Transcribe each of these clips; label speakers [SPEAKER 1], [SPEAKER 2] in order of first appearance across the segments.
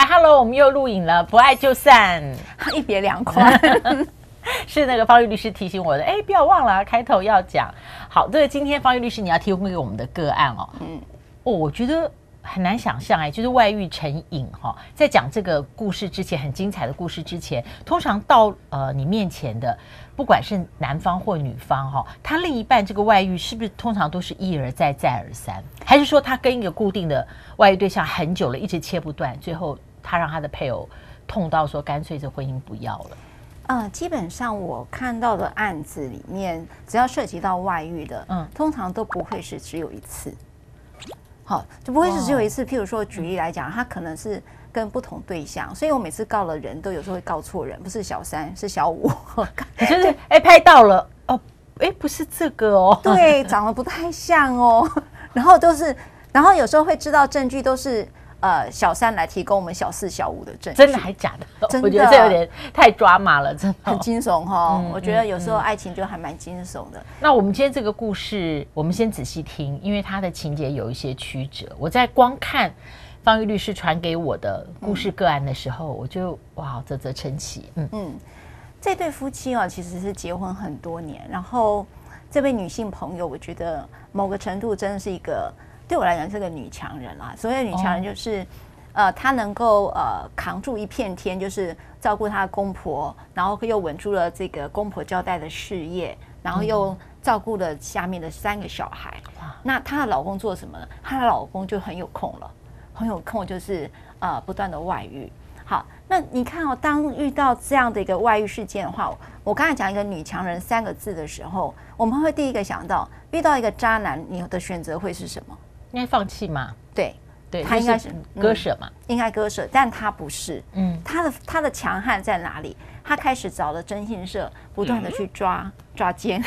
[SPEAKER 1] 嗨，Hello，我们又录影了，不爱就散，
[SPEAKER 2] 一别两 宽。
[SPEAKER 1] 是那个方玉律师提醒我的，哎，不要忘了开头要讲。好，这个今天方玉律师你要提供给我们的个案哦，嗯，哦，我觉得很难想象哎，就是外遇成瘾哈，在讲这个故事之前，很精彩的故事之前，通常到呃你面前的，不管是男方或女方哈，他另一半这个外遇是不是通常都是一而再再而三，还是说他跟一个固定的外遇对象很久了，一直切不断，最后他让他的配偶痛到说干脆这婚姻不要了？
[SPEAKER 2] 呃，基本上我看到的案子里面，只要涉及到外遇的，嗯，通常都不会是只有一次，好，就不会是只有一次。譬如说，举例来讲，他可能是跟不同对象，所以我每次告了人都有时候会告错人，不是小三，是小五，
[SPEAKER 1] 就是哎拍到了哦，哎不是这个哦，
[SPEAKER 2] 对，长得不太像哦，然后都是，然后有时候会知道证据都是。呃，小三来提供我们小四、小五的证据，
[SPEAKER 1] 真的还假的？真的，我觉得这有点太抓马了，真的
[SPEAKER 2] 很惊悚哈。嗯、我觉得有时候爱情就还蛮惊悚的、嗯嗯。
[SPEAKER 1] 那我们今天这个故事，我们先仔细听，因为它的情节有一些曲折。我在光看方玉律师传给我的故事个案的时候，嗯、我就哇，啧啧称奇。嗯嗯，
[SPEAKER 2] 这对夫妻啊，其实是结婚很多年，然后这位女性朋友，我觉得某个程度真的是一个。对我来讲是个女强人啦，所谓女强人就是，呃，她能够呃扛住一片天，就是照顾她的公婆，然后又稳住了这个公婆交代的事业，然后又照顾了下面的三个小孩。那她的老公做什么呢？她的老公就很有空了，很有空就是呃不断的外遇。好，那你看哦，当遇到这样的一个外遇事件的话，我刚才讲一个女强人三个字的时候，我们会第一个想到遇到一个渣男，你的选择会是什么？
[SPEAKER 1] 应该放弃嘛？
[SPEAKER 2] 对，
[SPEAKER 1] 对，
[SPEAKER 2] 他应该是
[SPEAKER 1] 割舍嘛，
[SPEAKER 2] 应该割舍，但他不是。嗯，他的他的强悍在哪里？他开始找了征信社，不断的去抓抓奸。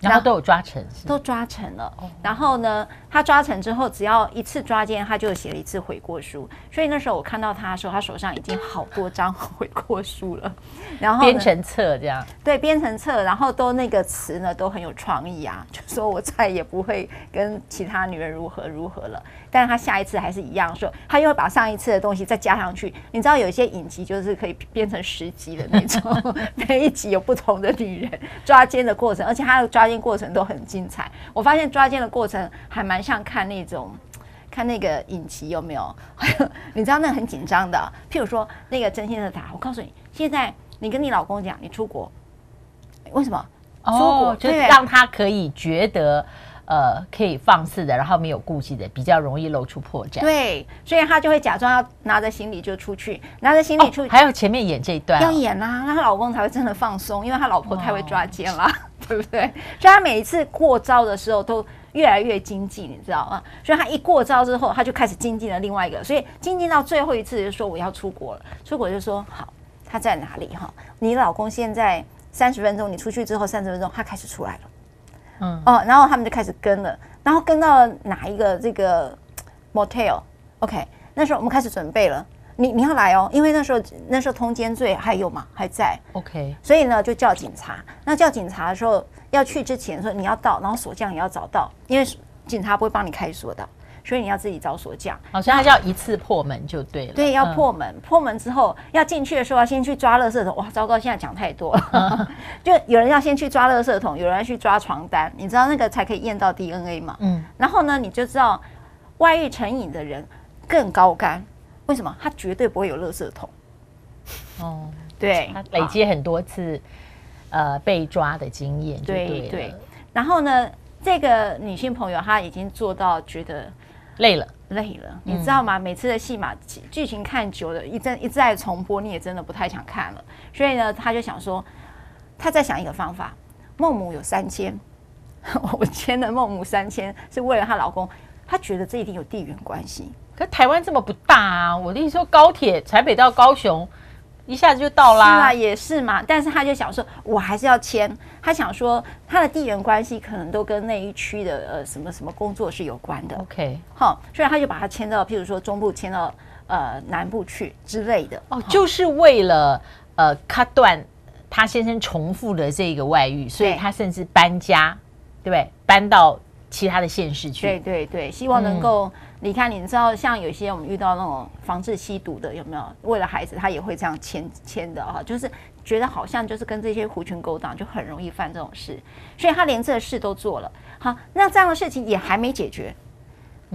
[SPEAKER 1] 然后都有抓成，
[SPEAKER 2] 都抓成了。然后呢，他抓成之后，只要一次抓奸，他就写了一次悔过书。所以那时候我看到他的时候，他手上已经好多张悔过书了。然后
[SPEAKER 1] 编成册这样，
[SPEAKER 2] 对，编成册，然后都那个词呢都很有创意啊，就说我再也不会跟其他女人如何如何了。但是他下一次还是一样说，他又会把上一次的东西再加上去。你知道有一些影集就是可以编成十集的那种，每一集有不同的女人抓奸的过程，而且他的抓奸过程都很精彩。我发现抓奸的过程还蛮像看那种 看那个影集有没有？你知道那个很紧张的，譬如说那个征信社打，我告诉你，现在你跟你老公讲，你出国，为什么？
[SPEAKER 1] 出国就是让他可以觉得。呃，可以放肆的，然后没有顾忌的，比较容易露出破绽。
[SPEAKER 2] 对，所以他就会假装要拿着行李就出去，拿着行李出去，
[SPEAKER 1] 哦，还有前面演这一段，哦，
[SPEAKER 2] 要演啦，啊，那她老公才会真的放松，因为他老婆太会抓奸了，哦，对不对？所以他每一次过招的时候都越来越精进，你知道吗？所以他一过招之后，他就开始精进了另外一个，所以精进到最后一次就说我要出国了，出国就说好，他在哪里哈？你老公现在三十分钟，你出去之后三十分钟，他开始出来了。嗯哦，然后他们就开始跟了，然后跟到了哪一个这个 motel？OK，那时候我们开始准备了，你你要来哦，因为那时候那时候通奸罪还有嘛，还在
[SPEAKER 1] OK，
[SPEAKER 2] 所以呢就叫警察。那叫警察的时候要去之前说你要到，然后锁匠也要找到，因为警察不会帮你开锁的。所以你要自己找锁匠，
[SPEAKER 1] 好像他叫一次破门就对了。
[SPEAKER 2] 对，要破门，嗯、破门之后要进去的时候要先去抓垃圾桶。哇，糟糕，现在讲太多了。嗯、就有人要先去抓垃圾桶，有人要去抓床单，你知道那个才可以验到 DNA 嘛？嗯。然后呢，你就知道外遇成瘾的人更高竿，为什么？他绝对不会有垃圾桶。哦，对，
[SPEAKER 1] 他累积很多次呃被抓的经验，对对，
[SPEAKER 2] 对。然后呢，这个女性朋友她已经做到觉得。
[SPEAKER 1] 累了，
[SPEAKER 2] 累了，你知道吗？嗯、每次的戏码剧情看久了，一再一再重播，你也真的不太想看了。所以呢，她就想说，她在想一个方法。孟母有三千，我签的孟母三千是为了她老公，她觉得这一定有地缘关系。
[SPEAKER 1] 可台湾这么不大啊！我跟你说，高铁台北到高雄。一下子就到啦，
[SPEAKER 2] 是啊，也是嘛。但是他就想说，我还是要签。他想说，他的地缘关系可能都跟那一区的呃什么什么工作是有关的。
[SPEAKER 1] OK，
[SPEAKER 2] 好，所以他就把他迁到，譬如说中部迁到呃南部去之类的。
[SPEAKER 1] 哦，就是为了呃 cut 断他先生重复的这个外遇，所以他甚至搬家，对不对？搬到其他的县市去。
[SPEAKER 2] 对对对，希望能够你看。你知道，像有些我们遇到那种防治吸毒的，有没有？为了孩子，他也会这样签签的哈，就是觉得好像就是跟这些狐群狗党就很容易犯这种事，所以他连这个事都做了。好，那这样的事情也还没解决。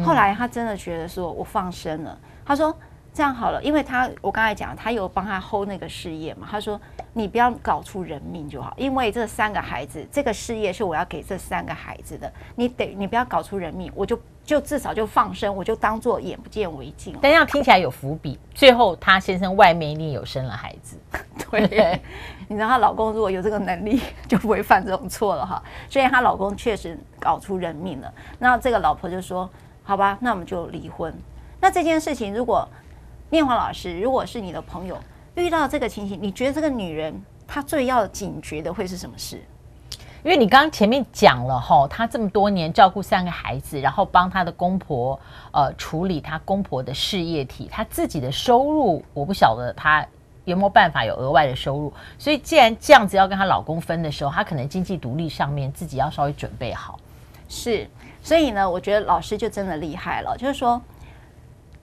[SPEAKER 2] 后来他真的觉得说，我放生了。他说。这样好了，因为他我刚才讲，他有帮他 hold 那个事业嘛。他说：“你不要搞出人命就好，因为这三个孩子，这个事业是我要给这三个孩子的。你得你不要搞出人命，我就就至少就放生，我就当做眼不见为净。”
[SPEAKER 1] 但这样听起来有伏笔，最后他先生外面一定有生了孩子。
[SPEAKER 2] 对，你知道她老公如果有这个能力，就不会犯这种错了哈。所以她老公确实搞出人命了。那这个老婆就说：“好吧，那我们就离婚。”那这件事情如果念华老师，如果是你的朋友遇到这个情形，你觉得这个女人她最要警觉的会是什么事？
[SPEAKER 1] 因为你刚刚前面讲了哈，她这么多年照顾三个孩子，然后帮她的公婆呃处理她公婆的事业体，她自己的收入我不晓得她有没有办法有额外的收入。所以既然这样子要跟她老公分的时候，她可能经济独立上面自己要稍微准备好。
[SPEAKER 2] 是，所以呢，我觉得老师就真的厉害了，就是说。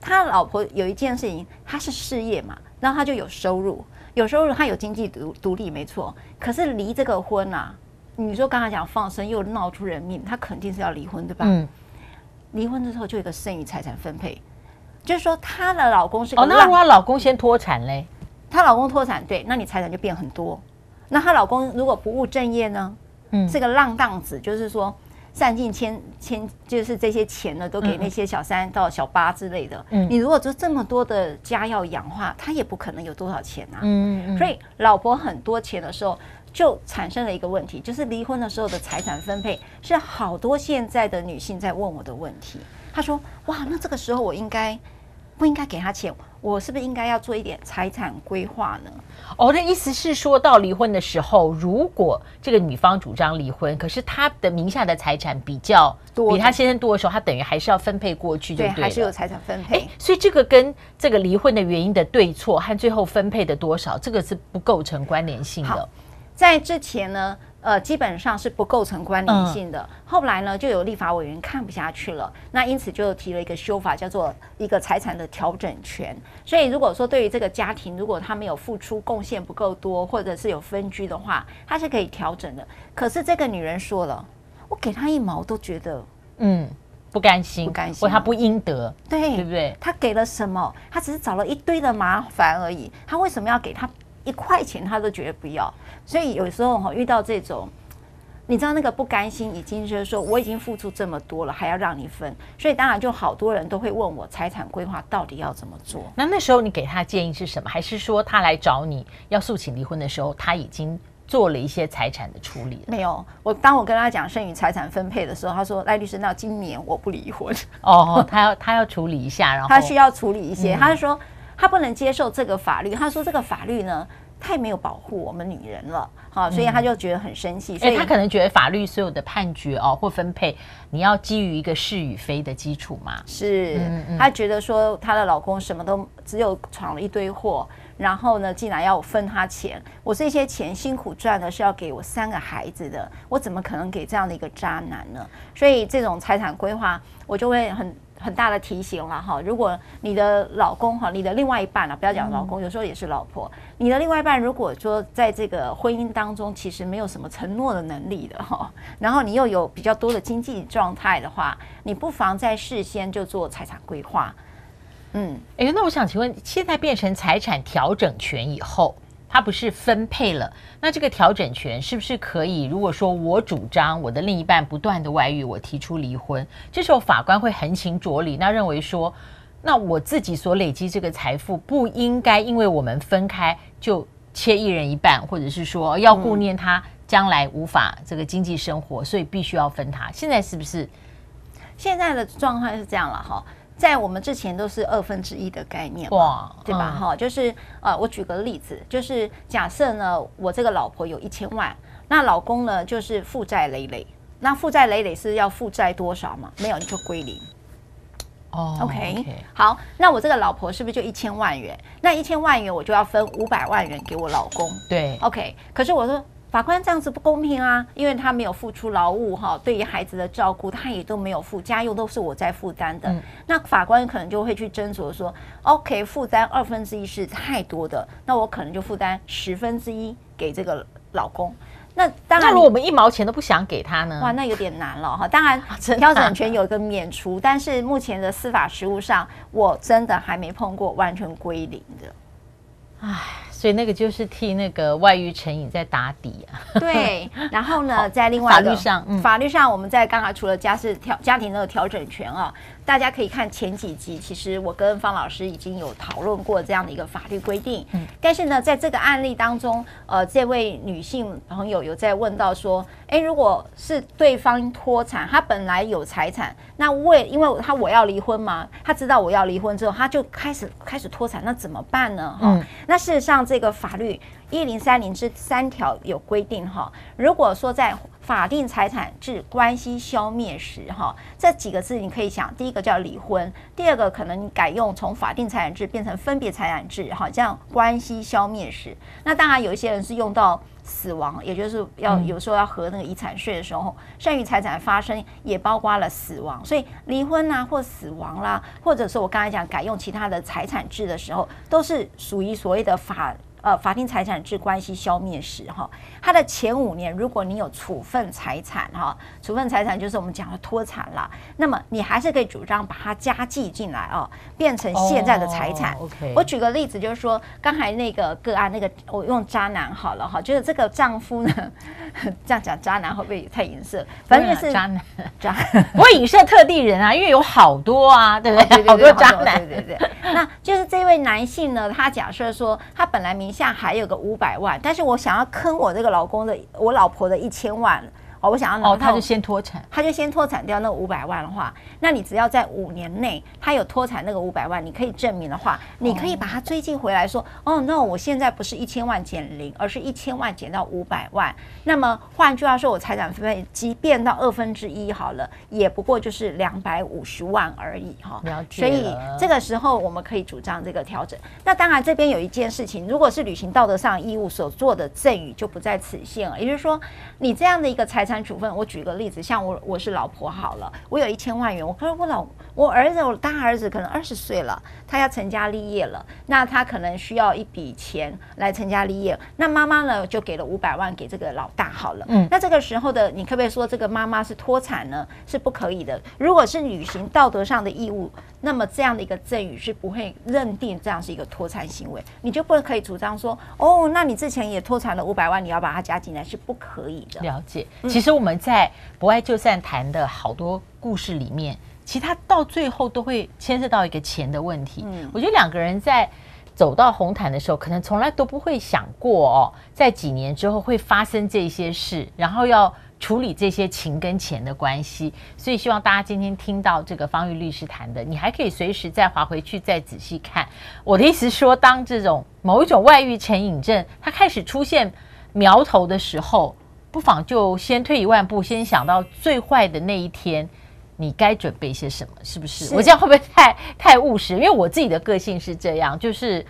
[SPEAKER 2] 他老婆有一件事情，他是事业嘛，然后他就有收入，有收入，他有经济独独立，没错。可是离这个婚啊，你说刚才讲放生又闹出人命，他肯定是要离婚，对吧？嗯。离婚之后就有一个剩余财产分配，就是说她的老公是
[SPEAKER 1] 哦，那如果她老公先脱产嘞，
[SPEAKER 2] 她老公脱产，对，那你财产就变很多。那她老公如果不务正业呢？嗯，是个浪荡子，就是说。散尽千千，就是这些钱呢，都给那些小三到小八之类的。嗯，你如果说这么多的家要养化，他也不可能有多少钱啊。嗯嗯。所以老婆很多钱的时候，就产生了一个问题，就是离婚的时候的财产分配是好多现在的女性在问我的问题。她说：“哇，那这个时候我应该不应该给他钱？我是不是应该要做一点财产规划呢？”
[SPEAKER 1] 我、哦、的意思是说到离婚的时候，如果这个女方主张离婚，可是她的名下的财产比较多，比她先生多的时候，她等于还是要分配过去，就对，
[SPEAKER 2] 对，还是有财产分配。
[SPEAKER 1] 所以这个跟这个离婚的原因的对错和最后分配的多少，这个是不构成关联性的。
[SPEAKER 2] 在之前呢。呃，基本上是不构成关联性的。嗯、后来呢，就有立法委员看不下去了，那因此就提了一个修法，叫做一个财产的调整权。所以，如果说对于这个家庭，如果他没有付出贡献不够多，或者是有分居的话，他是可以调整的。可是这个女人说了，我给她一毛都觉得，
[SPEAKER 1] 嗯，不甘心，
[SPEAKER 2] 不甘心，
[SPEAKER 1] 或他不应得，
[SPEAKER 2] 对，
[SPEAKER 1] 对不对？
[SPEAKER 2] 他给了什么？他只是找了一堆的麻烦而已。他为什么要给他？一块钱他都觉得不要，所以有时候哈遇到这种，你知道那个不甘心，已经就是说我已经付出这么多了，还要让你分，所以当然就好多人都会问我财产规划到底要怎么做。
[SPEAKER 1] 那那时候你给他建议是什么？还是说他来找你要诉请离婚的时候，他已经做了一些财产的处理？
[SPEAKER 2] 没有，我当我跟他讲剩余财产分配的时候，他说赖律师，那今年我不离婚。
[SPEAKER 1] 哦，他要他要处理一下，然后
[SPEAKER 2] 他需要处理一些，嗯、他就说。他不能接受这个法律，他说这个法律呢太没有保护我们女人了，好，所以他就觉得很生气。所以他
[SPEAKER 1] 可能觉得法律所有的判决哦或分配，你要基于一个是与非的基础嘛。
[SPEAKER 2] 是，他觉得说她的老公什么都只有闯了一堆祸，然后呢，竟然要我分他钱，我这些钱辛苦赚的是要给我三个孩子的，我怎么可能给这样的一个渣男呢？所以这种财产规划，我就会很。很大的提醒了哈，如果你的老公哈，你的另外一半啊，不要讲老公，有时候也是老婆，你的另外一半如果说在这个婚姻当中其实没有什么承诺的能力的哈，然后你又有比较多的经济状态的话，你不妨在事先就做财产规划。嗯，
[SPEAKER 1] 哎，那我想请问，现在变成财产调整权以后，它不是分配了？那这个调整权是不是可以？如果说我主张我的另一半不断的外遇，我提出离婚，这时候法官会横情着理，那认为说，那我自己所累积这个财富不应该因为我们分开就切一人一半，或者是说要顾念他将来无法这个经济生活，所以必须要分他。现在是不是？
[SPEAKER 2] 现在的状况是这样了哈。在我们之前都是二分之一的概念哇，对吧？哈、嗯，就是呃，我举个例子，就是假设呢，我这个老婆有一千万，那老公呢就是负债累累，那负债累累是要负债多少嘛？没有你就归零。哦，OK，, okay 好，那我这个老婆是不是就一千万元？那一千万元我就要分五百万元给我老公。
[SPEAKER 1] 对
[SPEAKER 2] ，OK，可是我说法官这样子不公平啊，因为他没有付出劳务哈，对于孩子的照顾他也都没有付，家用都是我在负担的。嗯、那法官可能就会去斟酌说，OK，负担二分之一是太多的，那我可能就负担十分之一给这个老公。那当然，那
[SPEAKER 1] 如果我们一毛钱都不想给他呢？
[SPEAKER 2] 哇，那有点难了哈。当然，调整权有一个免除，但是目前的司法实务上，我真的还没碰过完全归零的。
[SPEAKER 1] 唉。所以那个就是替那个外遇成瘾在打底啊。
[SPEAKER 2] 对，然后呢，在另外
[SPEAKER 1] 法律上，嗯、
[SPEAKER 2] 法律上我们在刚才除了家事调家庭的调整权啊。大家可以看前几集，其实我跟方老师已经有讨论过这样的一个法律规定。嗯，但是呢，在这个案例当中，呃，这位女性朋友有在问到说，哎，如果是对方脱产，他本来有财产，那为因为他我要离婚嘛，他知道我要离婚之后，他就开始开始脱产，那怎么办呢？哈、嗯，那事实上这个法律一零三零之三条有规定哈，如果说在法定财产制关系消灭时，哈，这几个字你可以想，第一个叫离婚，第二个可能你改用从法定财产制变成分别财产制，哈，这样关系消灭时，那当然有一些人是用到死亡，也就是要有时候要核那个遗产税的时候，剩余财产发生也包括了死亡，所以离婚啊或死亡啦，或者是我刚才讲改用其他的财产制的时候，都是属于所谓的法。呃，法定财产制关系消灭时，哈，它的前五年，如果你有处分财产，哈，处分财产就是我们讲的脱产了，那么你还是可以主张把它加计进来哦，变成现在的财产。Oh, okay. 我举个例子，就是说刚才那个个案，那个我用渣男好了哈，就是这个丈夫呢，这样讲渣男会不会太影射？反正就是渣男，渣
[SPEAKER 1] 不会影射特地人啊，因为有好多啊，对不
[SPEAKER 2] 对？好多渣男，对对对。那就是这位男性呢，他假设说他本来名。下还有个五百万，但是我想要坑我这个老公的，我老婆的一千万。哦，我想要拿
[SPEAKER 1] 哦，他就先脱产，
[SPEAKER 2] 他就先脱产掉那五百万的话，那你只要在五年内他有脱产那个五百万，你可以证明的话，你可以把他追进回来说，哦，那、哦、我现在不是一千万减零，而是一千万减到五百万。那么换句话说，我财产分配即便到二分之一好了，也不过就是两百五十万而已哈。所以这个时候我们可以主张这个调整。那当然这边有一件事情，如果是履行道德上义务所做的赠与，就不在此限了。也就是说，你这样的一个财产。处分，我举个例子，像我我是老婆好了，我有一千万元，我可是我老我儿子，我大儿子可能二十岁了，他要成家立业了，那他可能需要一笔钱来成家立业，那妈妈呢就给了五百万给这个老大好了，嗯，那这个时候的你可不可以说这个妈妈是脱产呢？是不可以的。如果是履行道德上的义务，那么这样的一个赠与是不会认定这样是一个脱产行为，你就不可以主张说，哦，那你之前也脱产了五百万，你要把它加进来是不可以的。
[SPEAKER 1] 了解，其实我们在不爱就散谈的好多故事里面，其实他到最后都会牵涉到一个钱的问题。嗯，我觉得两个人在走到红毯的时候，可能从来都不会想过哦，在几年之后会发生这些事，然后要处理这些情跟钱的关系。所以希望大家今天听到这个方玉律师谈的，你还可以随时再划回去再仔细看。我的意思是说，当这种某一种外遇成瘾症它开始出现苗头的时候。不妨就先退一万步，先想到最坏的那一天，你该准备些什么？是不是？是我这样会不会太太务实？因为我自己的个性是这样，就是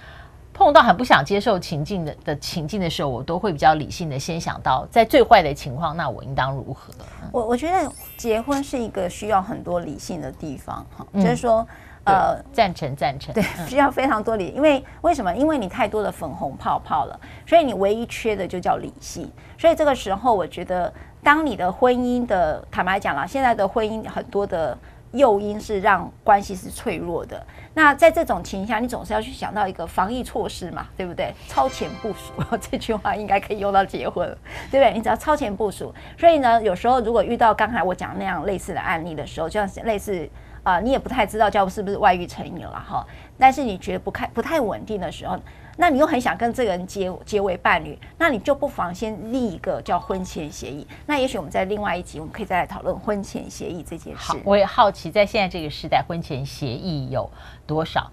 [SPEAKER 1] 碰到很不想接受情境的的情境的时候，我都会比较理性的先想到，在最坏的情况，那我应当如何？
[SPEAKER 2] 我我觉得结婚是一个需要很多理性的地方，哈、嗯，就是说。呃，
[SPEAKER 1] 赞成赞成，
[SPEAKER 2] 对，需要非常多理，因为为什么？因为你太多的粉红泡泡了，所以你唯一缺的就叫理性。所以这个时候，我觉得，当你的婚姻的，坦白讲了，现在的婚姻很多的诱因是让关系是脆弱的。那在这种情况下，你总是要去想到一个防疫措施嘛，对不对？超前部署，这句话应该可以用到结婚，对不对？你只要超前部署。所以呢，有时候如果遇到刚才我讲那样类似的案例的时候，就像类似。啊，你也不太知道叫是不是外遇成瘾了哈，但是你觉得不太不太稳定的时候，那你又很想跟这个人结结为伴侣，那你就不妨先立一个叫婚前协议。那也许我们在另外一集，我们可以再来讨论婚前协议这件事。
[SPEAKER 1] 我也好奇，在现在这个时代，婚前协议有多少？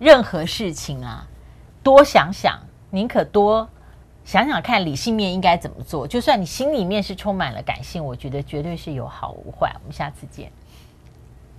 [SPEAKER 1] 任何事情啊，多想想，宁可多想想看，理性面应该怎么做。就算你心里面是充满了感性，我觉得绝对是有好无坏。我们下次见。